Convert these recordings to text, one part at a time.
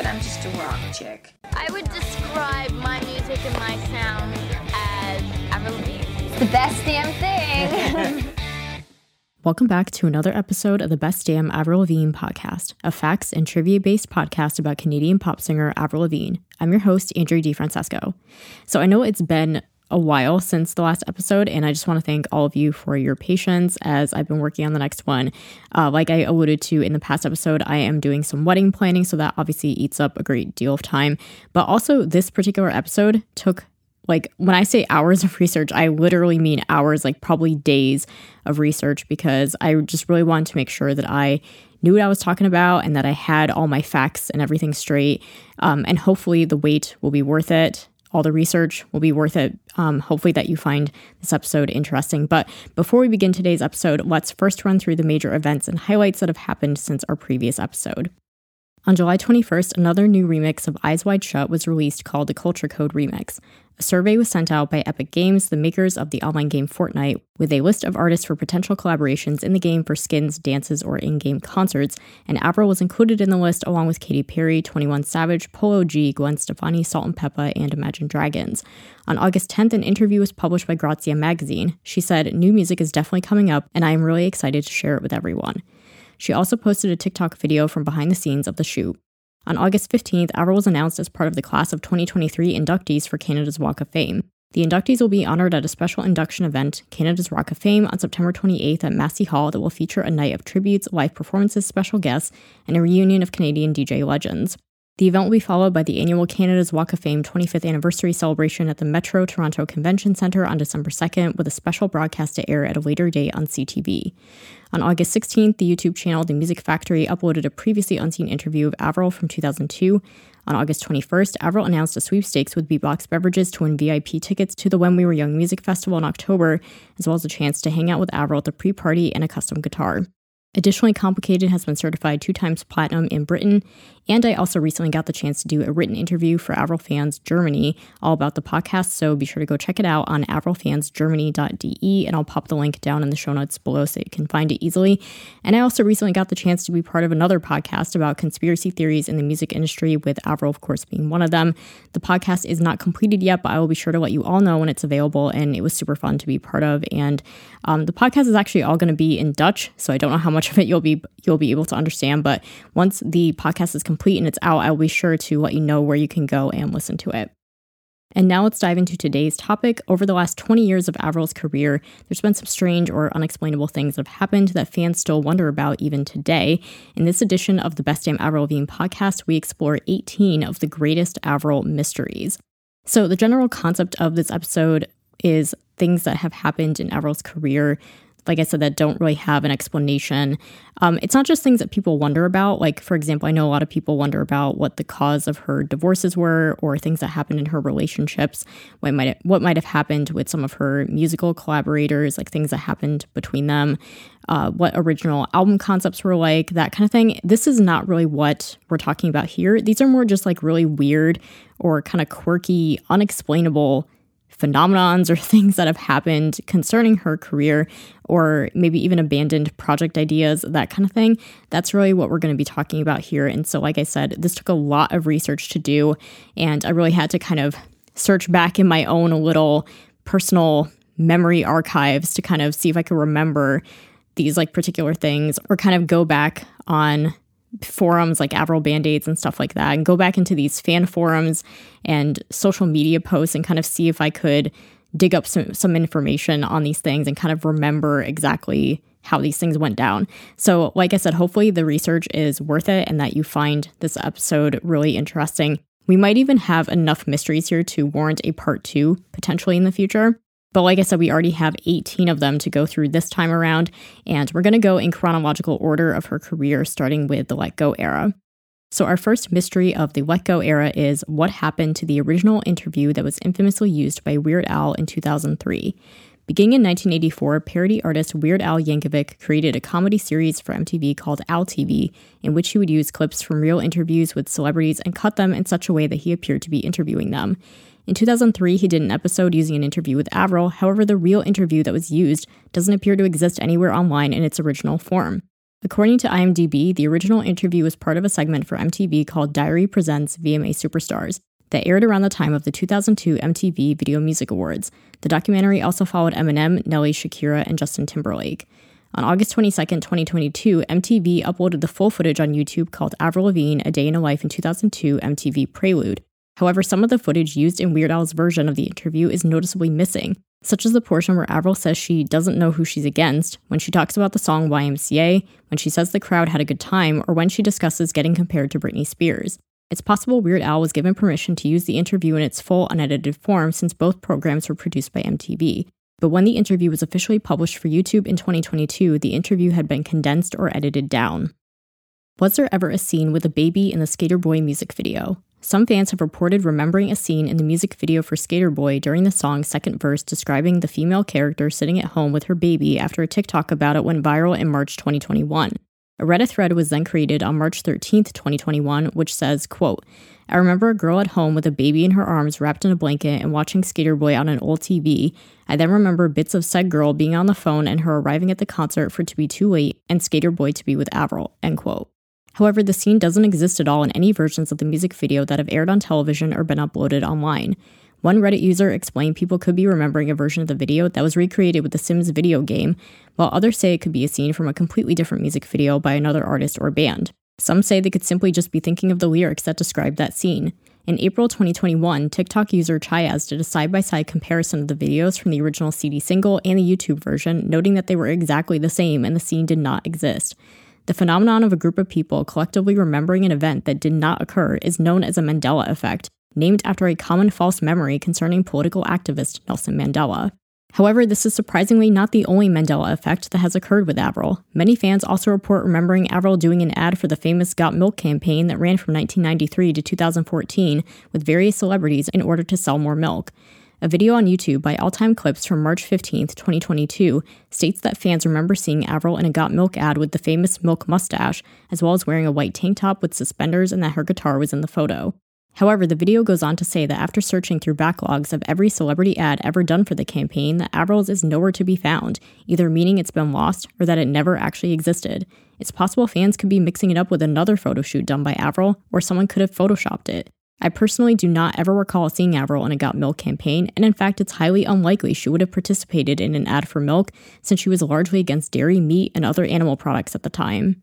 but I'm just a rock chick. I would describe my music and my sound as Avril Lavigne. The best damn thing. Welcome back to another episode of the Best Damn Avril Lavigne podcast, a facts and trivia based podcast about Canadian pop singer Avril Lavigne. I'm your host, Andrea DiFrancesco. So I know it's been a while since the last episode, and I just want to thank all of you for your patience as I've been working on the next one. Uh, like I alluded to in the past episode, I am doing some wedding planning, so that obviously eats up a great deal of time. But also, this particular episode took like when I say hours of research, I literally mean hours, like probably days of research, because I just really wanted to make sure that I knew what I was talking about and that I had all my facts and everything straight. Um, and hopefully, the wait will be worth it all the research will be worth it. Um, hopefully, that you find this episode interesting. But before we begin today's episode, let's first run through the major events and highlights that have happened since our previous episode. On July 21st, another new remix of Eyes Wide Shut was released called the Culture Code Remix. A survey was sent out by Epic Games, the makers of the online game Fortnite, with a list of artists for potential collaborations in the game for skins, dances, or in game concerts, and Avril was included in the list along with Katy Perry, 21 Savage, Polo G, Gwen Stefani, Salt-N-Pepa, and Imagine Dragons. On August 10th, an interview was published by Grazia magazine. She said, New music is definitely coming up, and I am really excited to share it with everyone. She also posted a TikTok video from behind the scenes of the shoot. On August 15th, Avril was announced as part of the class of 2023 inductees for Canada's Walk of Fame. The inductees will be honored at a special induction event, Canada's Rock of Fame, on September 28th at Massey Hall that will feature a night of tributes, live performances, special guests, and a reunion of Canadian DJ legends. The event will be followed by the annual Canada's Walk of Fame 25th anniversary celebration at the Metro Toronto Convention Centre on December 2nd, with a special broadcast to air at a later date on CTV. On August 16th, the YouTube channel The Music Factory uploaded a previously unseen interview of Avril from 2002. On August 21st, Avril announced a sweepstakes with Beatbox Beverages to win VIP tickets to the When We Were Young Music Festival in October, as well as a chance to hang out with Avril at the pre party and a custom guitar. Additionally, Complicated has been certified two times platinum in Britain, and I also recently got the chance to do a written interview for Avril Fans Germany all about the podcast, so be sure to go check it out on avrilfansgermany.de, and I'll pop the link down in the show notes below so you can find it easily. And I also recently got the chance to be part of another podcast about conspiracy theories in the music industry, with Avril, of course, being one of them. The podcast is not completed yet, but I will be sure to let you all know when it's available, and it was super fun to be part of. And um, the podcast is actually all going to be in Dutch, so I don't know how much of it you'll be you'll be able to understand. But once the podcast is complete and it's out, I'll be sure to let you know where you can go and listen to it. And now let's dive into today's topic. Over the last 20 years of Avril's career, there's been some strange or unexplainable things that have happened that fans still wonder about even today. In this edition of the Best Damn Avril Lavigne podcast, we explore 18 of the greatest Avril mysteries. So, the general concept of this episode is things that have happened in Avril's career like I said, that don't really have an explanation. Um, it's not just things that people wonder about. Like, for example, I know a lot of people wonder about what the cause of her divorces were, or things that happened in her relationships. What might what might have happened with some of her musical collaborators, like things that happened between them. Uh, what original album concepts were like, that kind of thing. This is not really what we're talking about here. These are more just like really weird or kind of quirky, unexplainable phenomenons or things that have happened concerning her career or maybe even abandoned project ideas, that kind of thing. That's really what we're going to be talking about here. And so, like I said, this took a lot of research to do, and I really had to kind of search back in my own little personal memory archives to kind of see if I could remember these like particular things or kind of go back on forums like Avril Band-Aids and stuff like that and go back into these fan forums and social media posts and kind of see if I could dig up some, some information on these things and kind of remember exactly how these things went down. So, like I said, hopefully the research is worth it and that you find this episode really interesting. We might even have enough mysteries here to warrant a part two potentially in the future. But like I said, we already have 18 of them to go through this time around, and we're going to go in chronological order of her career, starting with the Let Go era. So, our first mystery of the Let Go era is what happened to the original interview that was infamously used by Weird Al in 2003. Beginning in 1984, parody artist Weird Al Yankovic created a comedy series for MTV called Al TV, in which he would use clips from real interviews with celebrities and cut them in such a way that he appeared to be interviewing them. In 2003, he did an episode using an interview with Avril, however, the real interview that was used doesn't appear to exist anywhere online in its original form. According to IMDb, the original interview was part of a segment for MTV called Diary Presents VMA Superstars that aired around the time of the 2002 MTV Video Music Awards. The documentary also followed Eminem, Nelly, Shakira, and Justin Timberlake. On August 22, 2022, MTV uploaded the full footage on YouTube called Avril Lavigne A Day in a Life in 2002 MTV Prelude. However, some of the footage used in Weird Al's version of the interview is noticeably missing, such as the portion where Avril says she doesn't know who she's against, when she talks about the song YMCA, when she says the crowd had a good time, or when she discusses getting compared to Britney Spears. It's possible Weird Al was given permission to use the interview in its full unedited form since both programs were produced by MTV. But when the interview was officially published for YouTube in 2022, the interview had been condensed or edited down. Was there ever a scene with a baby in the Sk8er Boi music video? Some fans have reported remembering a scene in the music video for Sk8er Boi during the song's second verse describing the female character sitting at home with her baby after a TikTok about it went viral in March 2021. A Reddit thread was then created on March 13, 2021, which says, quote, I remember a girl at home with a baby in her arms wrapped in a blanket and watching Sk8er Boi on an old TV. I then remember bits of said girl being on the phone and her arriving at the concert for to be too late and Skater Boy to be with Avril, end quote. However, the scene doesn't exist at all in any versions of the music video that have aired on television or been uploaded online. One Reddit user explained people could be remembering a version of the video that was recreated with the Sims video game, while others say it could be a scene from a completely different music video by another artist or band. Some say they could simply just be thinking of the lyrics that describe that scene. In April 2021, TikTok user Chayaz did a side by side comparison of the videos from the original CD single and the YouTube version, noting that they were exactly the same and the scene did not exist. The phenomenon of a group of people collectively remembering an event that did not occur is known as a Mandela effect, named after a common false memory concerning political activist Nelson Mandela. However, this is surprisingly not the only Mandela effect that has occurred with Avril. Many fans also report remembering Avril doing an ad for the famous Got Milk campaign that ran from 1993 to 2014 with various celebrities in order to sell more milk. A video on YouTube by All Time Clips from March 15, 2022, states that fans remember seeing Avril in a Got Milk ad with the famous milk mustache, as well as wearing a white tank top with suspenders and that her guitar was in the photo. However, the video goes on to say that after searching through backlogs of every celebrity ad ever done for the campaign, that Avril's is nowhere to be found, either meaning it's been lost or that it never actually existed. It's possible fans could be mixing it up with another photo shoot done by Avril, or someone could have photoshopped it. I personally do not ever recall seeing Avril in a Got Milk campaign, and in fact, it's highly unlikely she would have participated in an ad for milk since she was largely against dairy, meat, and other animal products at the time.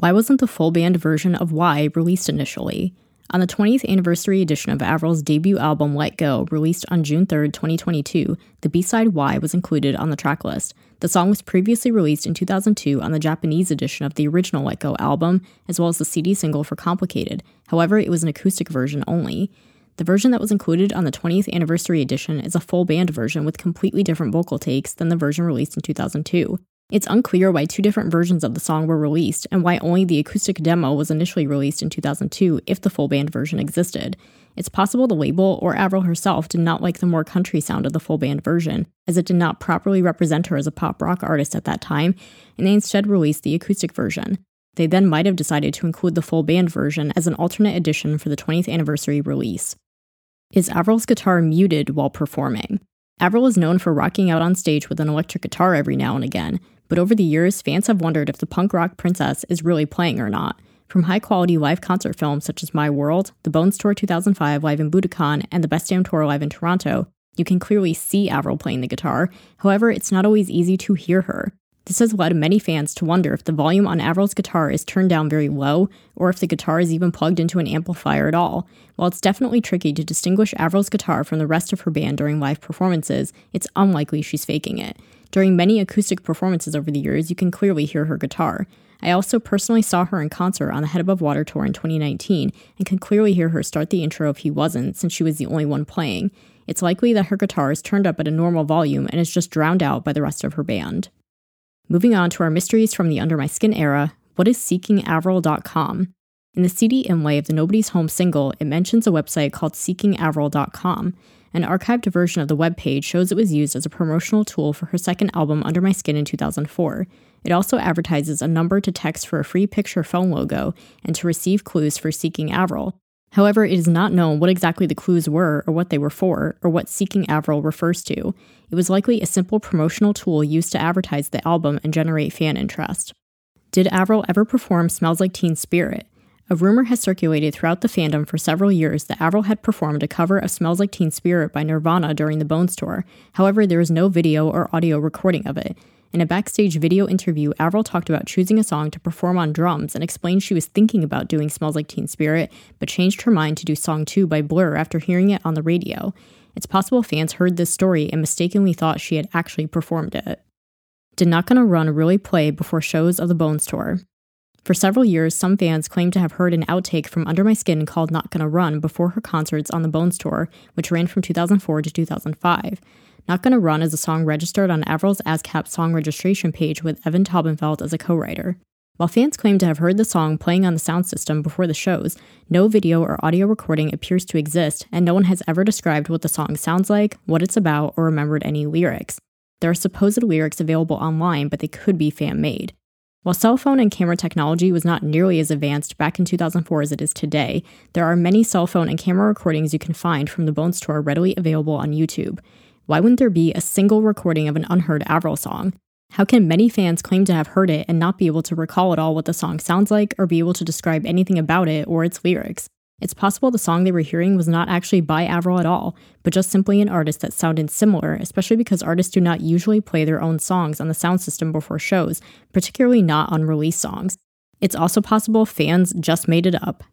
Why wasn't the full band version of Why released initially? On the 20th anniversary edition of Avril's debut album Let Go, released on June 3, 2022, the B side Why was included on the tracklist. The song was previously released in 2002 on the Japanese edition of the original Let Go album, as well as the CD single for Complicated. However, it was an acoustic version only. The version that was included on the 20th anniversary edition is a full band version with completely different vocal takes than the version released in 2002. It's unclear why two different versions of the song were released and why only the acoustic demo was initially released in 2002 if the full band version existed. It's possible the label or Avril herself did not like the more country sound of the full band version, as it did not properly represent her as a pop rock artist at that time, and they instead released the acoustic version. They then might have decided to include the full band version as an alternate edition for the 20th anniversary release. Is Avril's guitar muted while performing? Avril is known for rocking out on stage with an electric guitar every now and again, but over the years, fans have wondered if the punk rock princess is really playing or not. From high quality live concert films such as My World, The Bonez Tour 2005 live in Budokan, and the Best Damn Tour live in Toronto, you can clearly see Avril playing the guitar. However, it's not always easy to hear her. This has led many fans to wonder if the volume on Avril's guitar is turned down very low, or if the guitar is even plugged into an amplifier at all. While it's definitely tricky to distinguish Avril's guitar from the rest of her band during live performances, it's unlikely she's faking it. During many acoustic performances over the years, you can clearly hear her guitar. I also personally saw her in concert on the Head Above Water tour in 2019 and can clearly hear her start the intro if he wasn't, since she was the only one playing. It's likely that her guitar is turned up at a normal volume and is just drowned out by the rest of her band. Moving on to our mysteries from the Under My Skin era, what is seekingavril.com? In the CD inlay of the Nobody's Home single, it mentions a website called seekingavril.com. An archived version of the web page shows it was used as a promotional tool for her second album, Under My Skin, in 2004. It also advertises a number to text for a free picture phone logo and to receive clues for Seeking Avril. However, it is not known what exactly the clues were or what they were for, or what Seeking Avril refers to. It was likely a simple promotional tool used to advertise the album and generate fan interest. Did Avril ever perform Smells Like Teen Spirit? A rumor has circulated throughout the fandom for several years that Avril had performed a cover of Smells Like Teen Spirit by Nirvana during the Bonez tour. However, there is no video or audio recording of it. In a backstage video interview, Avril talked about choosing a song to perform on drums and explained she was thinking about doing Smells Like Teen Spirit, but changed her mind to do Song 2 by Blur after hearing it on the radio. It's possible fans heard this story and mistakenly thought she had actually performed it. Did Not Gonna Run really play before shows of the Bonez tour? For several years, some fans claimed to have heard an outtake from Under My Skin called Not Gonna Run before her concerts on the Bonez tour, which ran from 2004 to 2005. Not Gonna Run is a song registered on Avril's ASCAP song registration page with Evan Taubenfeld as a co writer. While fans claim to have heard the song playing on the sound system before the shows, no video or audio recording appears to exist, and no one has ever described what the song sounds like, what it's about, or remembered any lyrics. There are supposed lyrics available online, but they could be fan made. While cell phone and camera technology was not nearly as advanced back in 2004 as it is today, there are many cell phone and camera recordings you can find from the Bonez tour readily available on YouTube. Why wouldn't there be a single recording of an unheard Avril song? How can many fans claim to have heard it and not be able to recall at all what the song sounds like or be able to describe anything about it or its lyrics? It's possible the song they were hearing was not actually by Avril at all, but just simply an artist that sounded similar, especially because artists do not usually play their own songs on the sound system before shows, particularly not on release songs. It's also possible fans just made it up.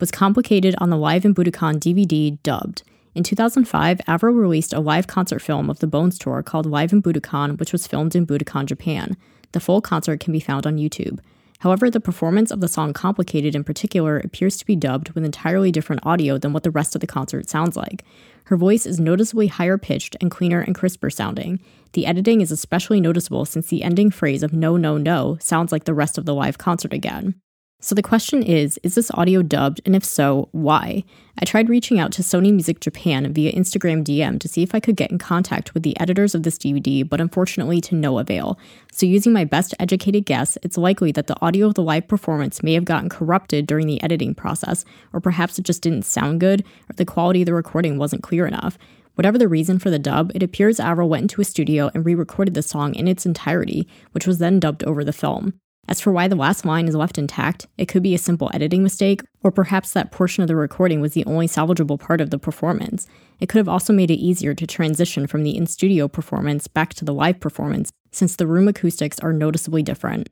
Was complicated on the Live in Budokan DVD dubbed. In 2005, Avril released a live concert film of the Bonez tour called Live in Budokan, which was filmed in Budokan, Japan. The full concert can be found on YouTube. However, the performance of the song Complicated in particular appears to be dubbed with entirely different audio than what the rest of the concert sounds like. Her voice is noticeably higher pitched and cleaner and crisper sounding. The editing is especially noticeable since the ending phrase of no, no, no sounds like the rest of the live concert again. So the question is Is this audio dubbed, and if so, why? I tried reaching out to Sony Music Japan via Instagram DM to see if I could get in contact with the editors of this DVD, but unfortunately to no avail. So, using my best educated guess, it's likely that the audio of the live performance may have gotten corrupted during the editing process, or perhaps it just didn't sound good, or the quality of the recording wasn't clear enough. Whatever the reason for the dub, it appears Avril went into a studio and re recorded the song in its entirety, which was then dubbed over the film. As for why the last line is left intact, it could be a simple editing mistake, or perhaps that portion of the recording was the only salvageable part of the performance. It could have also made it easier to transition from the in studio performance back to the live performance, since the room acoustics are noticeably different.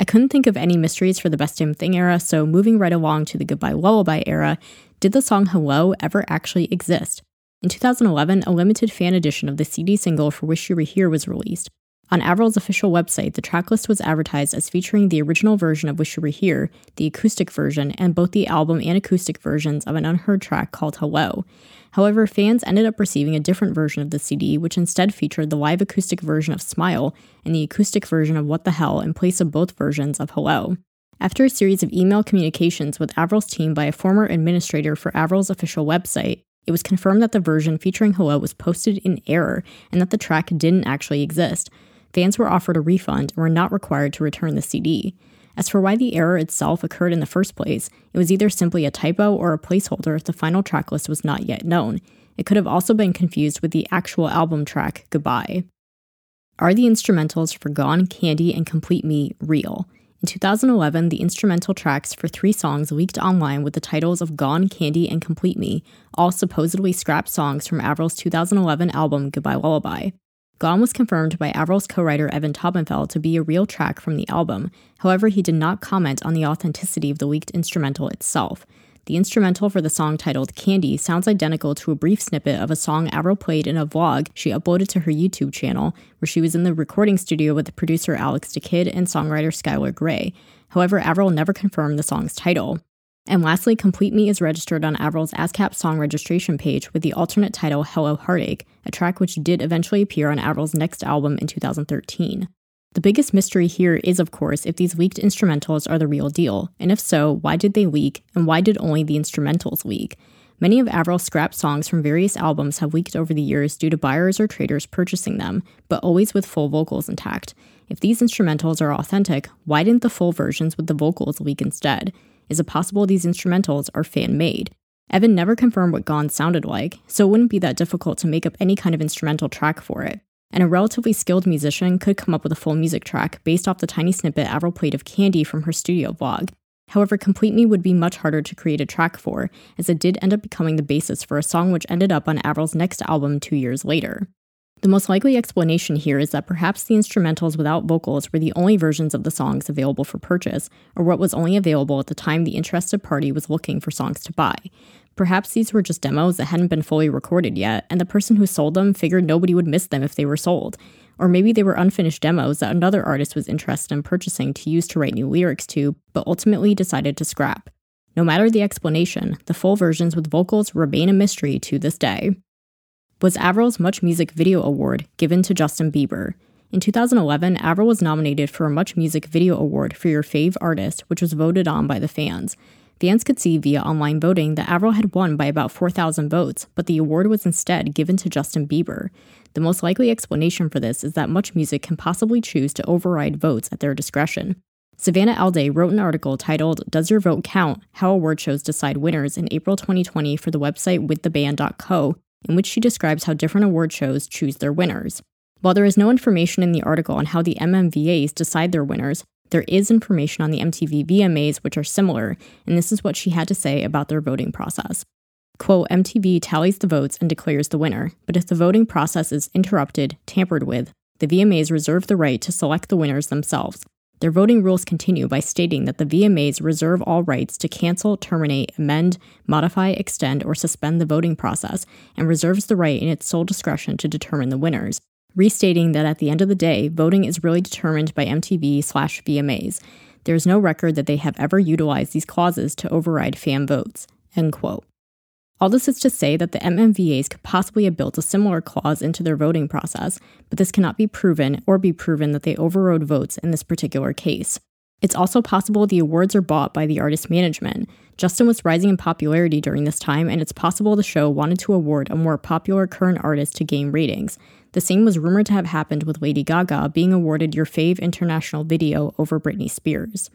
I couldn't think of any mysteries for the Best Damn Thing era, so moving right along to the Goodbye Lullaby era, did the song Hello ever actually exist? In 2011, a limited fan edition of the CD single for Wish You Were Here was released, on Avril's official website, the tracklist was advertised as featuring the original version of Wish You Were Here, the acoustic version, and both the album and acoustic versions of an unheard track called Hello. However, fans ended up receiving a different version of the CD, which instead featured the live acoustic version of Smile and the acoustic version of What the Hell in place of both versions of Hello. After a series of email communications with Avril's team by a former administrator for Avril's official website, it was confirmed that the version featuring Hello was posted in error and that the track didn't actually exist fans were offered a refund and were not required to return the CD. As for why the error itself occurred in the first place, it was either simply a typo or a placeholder if the final tracklist was not yet known. It could have also been confused with the actual album track, Goodbye. Are the instrumentals for Gone, Candy, and Complete Me real? In 2011, the instrumental tracks for three songs leaked online with the titles of Gone, Candy, and Complete Me, all supposedly scrapped songs from Avril's 2011 album Goodbye Lullaby. Gone was confirmed by Avril's co writer Evan Taubenfeld to be a real track from the album. However, he did not comment on the authenticity of the leaked instrumental itself. The instrumental for the song titled Candy sounds identical to a brief snippet of a song Avril played in a vlog she uploaded to her YouTube channel, where she was in the recording studio with producer Alex da Kid and songwriter Skylar Grey. However, Avril never confirmed the song's title. And lastly, Complete Me is registered on Avril's ASCAP song registration page with the alternate title Hello Heartache, a track which did eventually appear on Avril's next album in 2013. The biggest mystery here is, of course, if these leaked instrumentals are the real deal, and if so, why did they leak, and why did only the instrumentals leak? Many of Avril's scrap songs from various albums have leaked over the years due to buyers or traders purchasing them, but always with full vocals intact. If these instrumentals are authentic, why didn't the full versions with the vocals leak instead? Is it possible these instrumentals are fan made? Evan never confirmed what Gone sounded like, so it wouldn't be that difficult to make up any kind of instrumental track for it. and a relatively skilled musician could come up with a full music track based off the tiny snippet Avril played of Candy from her studio vlog. However, Complete Me would be much harder to create a track for, as it did end up becoming the basis for a song which ended up on Avril's next album two years later. The most likely explanation here is that perhaps the instrumentals without vocals were the only versions of the songs available for purchase, or what was only available at the time the interested party was looking for songs to buy. Perhaps these were just demos that hadn't been fully recorded yet, and the person who sold them figured nobody would miss them if they were sold. Or maybe they were unfinished demos that another artist was interested in purchasing to use to write new lyrics to, but ultimately decided to scrap. No matter the explanation, the full versions with vocals remain a mystery to this day. Was Avril's Much Music Video Award given to Justin Bieber? In 2011, Avril was nominated for a Much Music Video Award for Your Fave Artist, which was voted on by the fans. Fans could see via online voting that Avril had won by about 4,000 votes, but the award was instead given to Justin Bieber. The most likely explanation for this is that Much Music can possibly choose to override votes at their discretion. Savannah Alday wrote an article titled Does Your Vote Count? How Award Shows Decide Winners in April 2020 for the website withtheband.co, in which she describes how different award shows choose their winners. While there is no information in the article on how the MMVAs decide their winners, there is information on the MTV VMAs which are similar, and this is what she had to say about their voting process. Quote, MTV tallies the votes and declares the winner, but if the voting process is interrupted, tampered with, the VMAs reserve the right to select the winners themselves. Their voting rules continue by stating that the VMAs reserve all rights to cancel, terminate, amend, modify, extend, or suspend the voting process, and reserves the right in its sole discretion to determine the winners restating that at the end of the day, voting is really determined by MTV slash VMAs. There is no record that they have ever utilized these clauses to override fan votes. End quote. All this is to say that the MMVAs could possibly have built a similar clause into their voting process, but this cannot be proven or be proven that they overrode votes in this particular case. It's also possible the awards are bought by the artist management. Justin was rising in popularity during this time, and it's possible the show wanted to award a more popular current artist to gain ratings. The same was rumored to have happened with Lady Gaga being awarded Your Fave International Video over Britney Spears.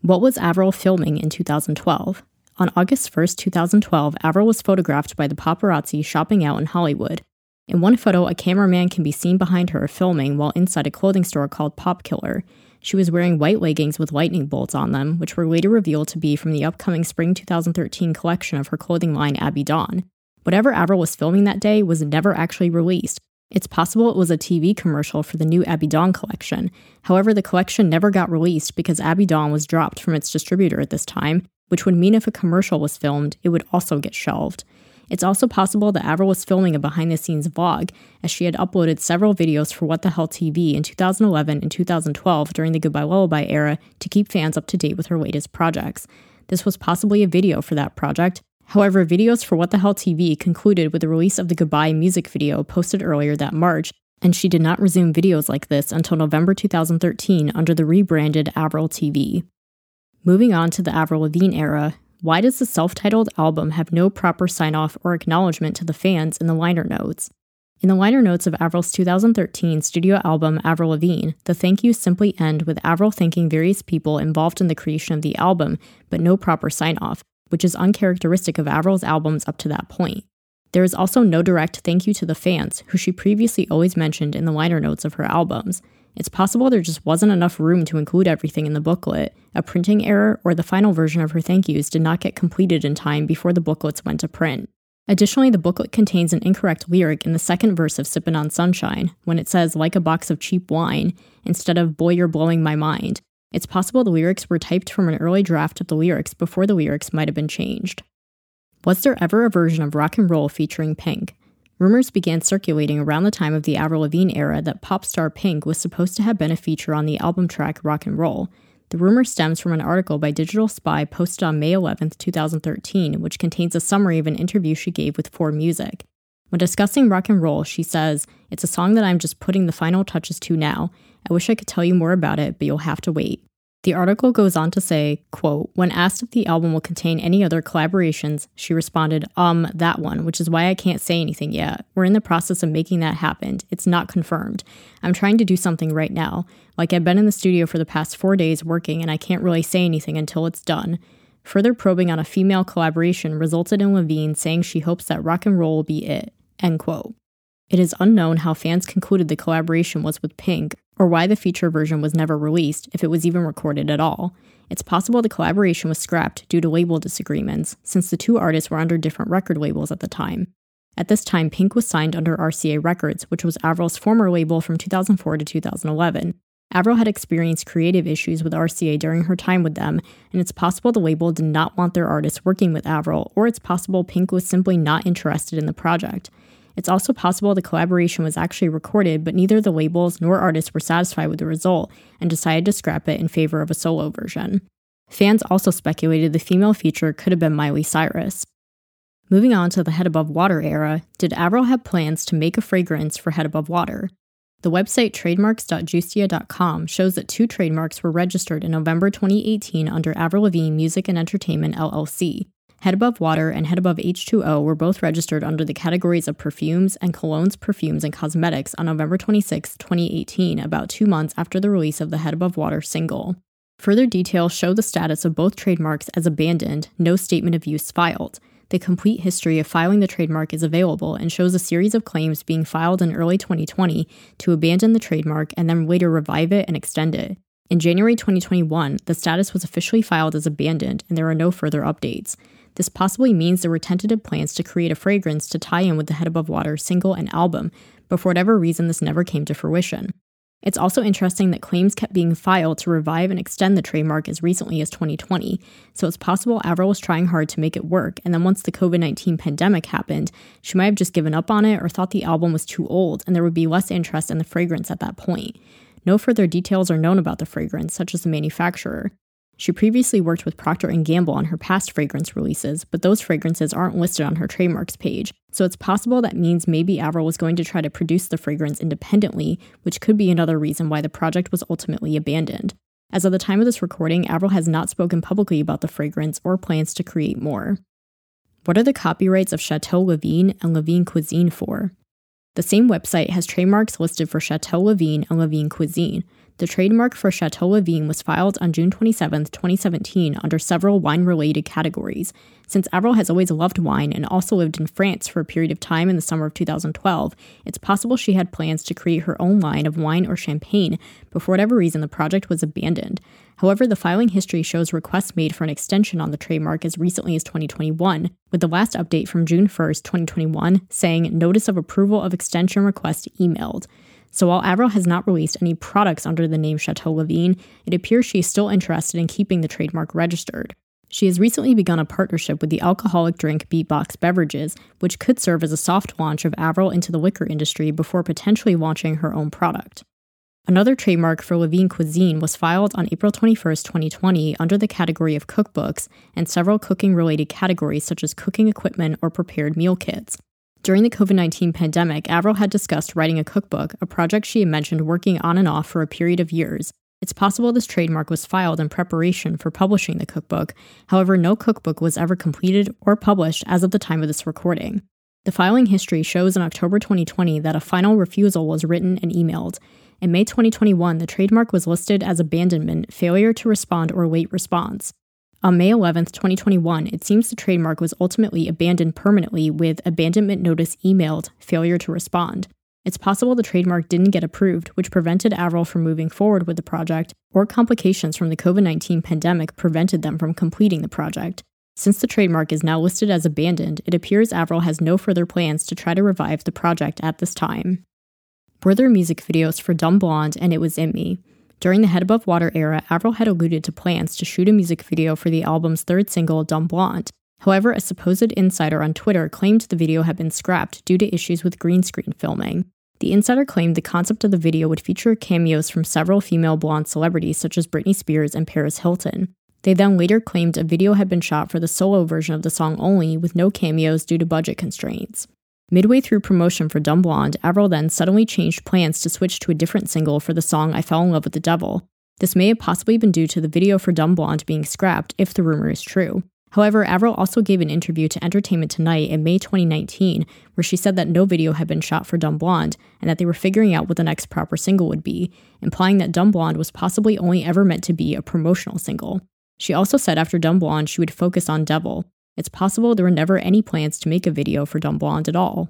What was Avril filming in 2012? On August 1, 2012, Avril was photographed by the paparazzi shopping out in Hollywood. In one photo, a cameraman can be seen behind her filming while inside a clothing store called Pop Killer. She was wearing white leggings with lightning bolts on them, which were later revealed to be from the upcoming spring 2013 collection of her clothing line Abbey Dawn. Whatever Avril was filming that day was never actually released. It's possible it was a TV commercial for the new Abbey Dawn collection. However, the collection never got released because Abbey Dawn was dropped from its distributor at this time, which would mean if a commercial was filmed, it would also get shelved. It's also possible that Avril was filming a behind the scenes vlog, as she had uploaded several videos for What the Hell TV in 2011 and 2012 during the Goodbye Lullaby era to keep fans up to date with her latest projects. This was possibly a video for that project. However, videos for What the Hell TV concluded with the release of the Goodbye music video posted earlier that March, and she did not resume videos like this until November 2013 under the rebranded Avril TV. Moving on to the Avril Lavigne era, why does the self titled album have no proper sign off or acknowledgement to the fans in the liner notes? In the liner notes of Avril's 2013 studio album Avril Lavigne, the thank yous simply end with Avril thanking various people involved in the creation of the album, but no proper sign off, which is uncharacteristic of Avril's albums up to that point. There is also no direct thank you to the fans, who she previously always mentioned in the liner notes of her albums. It's possible there just wasn't enough room to include everything in the booklet, a printing error, or the final version of her thank yous did not get completed in time before the booklets went to print. Additionally, the booklet contains an incorrect lyric in the second verse of Sippin' on Sunshine, when it says, like a box of cheap wine, instead of, boy, you're blowing my mind. It's possible the lyrics were typed from an early draft of the lyrics before the lyrics might have been changed. Was there ever a version of rock and roll featuring Pink? Rumors began circulating around the time of the Avril Lavigne era that pop star Pink was supposed to have been a feature on the album track Rock and Roll. The rumor stems from an article by Digital Spy posted on May 11, 2013, which contains a summary of an interview she gave with 4Music. When discussing rock and roll, she says, It's a song that I'm just putting the final touches to now. I wish I could tell you more about it, but you'll have to wait. The article goes on to say, quote, when asked if the album will contain any other collaborations, she responded, um, that one, which is why I can't say anything yet. We're in the process of making that happen. It's not confirmed. I'm trying to do something right now. Like I've been in the studio for the past four days working and I can't really say anything until it's done. Further probing on a female collaboration resulted in Lavigne saying she hopes that rock and roll will be it. End quote. It is unknown how fans concluded the collaboration was with Pink, or why the feature version was never released if it was even recorded at all. It's possible the collaboration was scrapped due to label disagreements, since the two artists were under different record labels at the time. At this time, Pink was signed under RCA Records, which was Avril's former label from 2004 to 2011. Avril had experienced creative issues with RCA during her time with them, and it's possible the label did not want their artists working with Avril, or it's possible Pink was simply not interested in the project. It's also possible the collaboration was actually recorded, but neither the labels nor artists were satisfied with the result and decided to scrap it in favor of a solo version. Fans also speculated the female feature could have been Miley Cyrus. Moving on to the Head Above Water era, did Avril have plans to make a fragrance for Head Above Water? The website trademarks.justia.com shows that two trademarks were registered in November 2018 under Avril Lavigne Music and Entertainment LLC. Head Above Water and Head Above H2O were both registered under the categories of perfumes and colognes, perfumes, and cosmetics on November 26, 2018, about two months after the release of the Head Above Water single. Further details show the status of both trademarks as abandoned, no statement of use filed. The complete history of filing the trademark is available and shows a series of claims being filed in early 2020 to abandon the trademark and then later revive it and extend it. In January 2021, the status was officially filed as abandoned and there are no further updates. This possibly means there were tentative plans to create a fragrance to tie in with the Head Above Water single and album, but for whatever reason, this never came to fruition. It's also interesting that claims kept being filed to revive and extend the trademark as recently as 2020, so it's possible Avril was trying hard to make it work, and then once the COVID 19 pandemic happened, she might have just given up on it or thought the album was too old and there would be less interest in the fragrance at that point. No further details are known about the fragrance, such as the manufacturer. She previously worked with Procter & Gamble on her past fragrance releases, but those fragrances aren't listed on her trademarks page, so it's possible that means maybe Avril was going to try to produce the fragrance independently, which could be another reason why the project was ultimately abandoned. As of the time of this recording, Avril has not spoken publicly about the fragrance or plans to create more. What are the copyrights of Chateau Lavigne and Lavigne Cuisine for? The same website has trademarks listed for Chateau Lavigne and Lavigne Cuisine, the trademark for Chateau Lavigne was filed on June 27, 2017, under several wine related categories. Since Avril has always loved wine and also lived in France for a period of time in the summer of 2012, it's possible she had plans to create her own line of wine or champagne, but for whatever reason, the project was abandoned. However, the filing history shows requests made for an extension on the trademark as recently as 2021, with the last update from June 1, 2021, saying Notice of Approval of Extension Request emailed. So while Avril has not released any products under the name Chateau Lavigne, it appears she is still interested in keeping the trademark registered. She has recently begun a partnership with the alcoholic drink Beatbox Beverages, which could serve as a soft launch of Avril into the liquor industry before potentially launching her own product. Another trademark for Lavigne Cuisine was filed on April 21, 2020, under the category of cookbooks and several cooking related categories such as cooking equipment or prepared meal kits. During the COVID 19 pandemic, Avril had discussed writing a cookbook, a project she had mentioned working on and off for a period of years. It's possible this trademark was filed in preparation for publishing the cookbook, however, no cookbook was ever completed or published as of the time of this recording. The filing history shows in October 2020 that a final refusal was written and emailed. In May 2021, the trademark was listed as abandonment, failure to respond, or late response. On May 11, 2021, it seems the trademark was ultimately abandoned permanently with abandonment notice emailed, failure to respond. It's possible the trademark didn't get approved, which prevented Avril from moving forward with the project, or complications from the COVID 19 pandemic prevented them from completing the project. Since the trademark is now listed as abandoned, it appears Avril has no further plans to try to revive the project at this time. Were there music videos for Dumb Blonde and It Was In Me? During the Head Above Water era, Avril had alluded to plans to shoot a music video for the album's third single, Dumb Blonde. However, a supposed insider on Twitter claimed the video had been scrapped due to issues with green screen filming. The insider claimed the concept of the video would feature cameos from several female blonde celebrities such as Britney Spears and Paris Hilton. They then later claimed a video had been shot for the solo version of the song only, with no cameos due to budget constraints. Midway through promotion for Dumb Blonde, Avril then suddenly changed plans to switch to a different single for the song I Fell in Love with the Devil. This may have possibly been due to the video for Dumb Blonde being scrapped, if the rumor is true. However, Avril also gave an interview to Entertainment Tonight in May 2019, where she said that no video had been shot for Dumb Blonde and that they were figuring out what the next proper single would be, implying that Dumb Blonde was possibly only ever meant to be a promotional single. She also said after Dumb Blonde she would focus on Devil, it's possible there were never any plans to make a video for Dumb Blonde at all.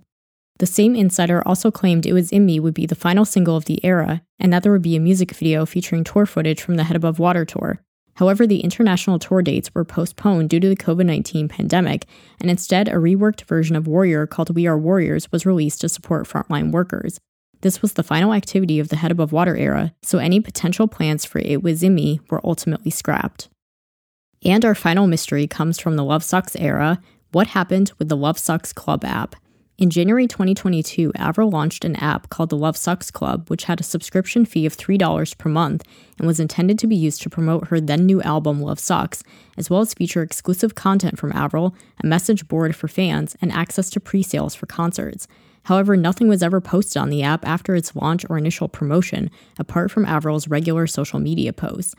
The same insider also claimed It Was In Me would be the final single of the era, and that there would be a music video featuring tour footage from the Head Above Water tour. However, the international tour dates were postponed due to the COVID 19 pandemic, and instead, a reworked version of Warrior called We Are Warriors was released to support frontline workers. This was the final activity of the Head Above Water era, so any potential plans for It Was In Me were ultimately scrapped. And our final mystery comes from the Love Sux era what happened with the Love Sux Club app? In January 2022, Avril launched an app called the Love Sux Club, which had a subscription fee of $3 per month and was intended to be used to promote her then new album Love Sux, as well as feature exclusive content from Avril, a message board for fans, and access to pre sales for concerts. However, nothing was ever posted on the app after its launch or initial promotion, apart from Avril's regular social media posts.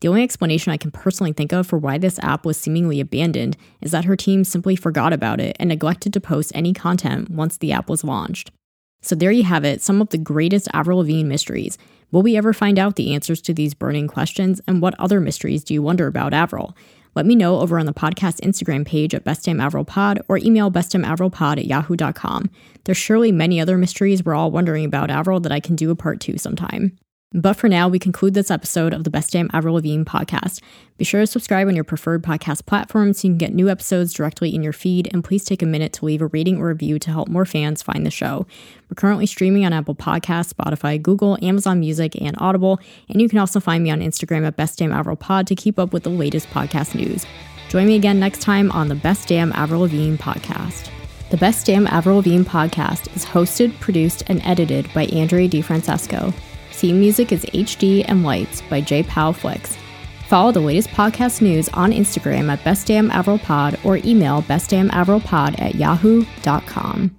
The only explanation I can personally think of for why this app was seemingly abandoned is that her team simply forgot about it and neglected to post any content once the app was launched. So there you have it, some of the greatest Avril Lavigne mysteries. Will we ever find out the answers to these burning questions? And what other mysteries do you wonder about Avril? Let me know over on the podcast Instagram page at bestdamnavrilpod or email bestdamnavrilpod at yahoo.com. There's surely many other mysteries we're all wondering about Avril that I can do a part two sometime. But for now, we conclude this episode of the Best Damn Avril Lavigne podcast. Be sure to subscribe on your preferred podcast platform so you can get new episodes directly in your feed, and please take a minute to leave a rating or review to help more fans find the show. We're currently streaming on Apple Podcasts, Spotify, Google, Amazon Music, and Audible, and you can also find me on Instagram at Best Damn Avril Pod to keep up with the latest podcast news. Join me again next time on the Best Damn Avril Lavigne podcast. The Best Damn Avril Lavigne podcast is hosted, produced, and edited by Andre DiFrancesco. Theme music is HD and Lights by J. Powell Flicks. Follow the latest podcast news on Instagram at bestdamnavrilpod or email bestdamnavrilpod at yahoo.com.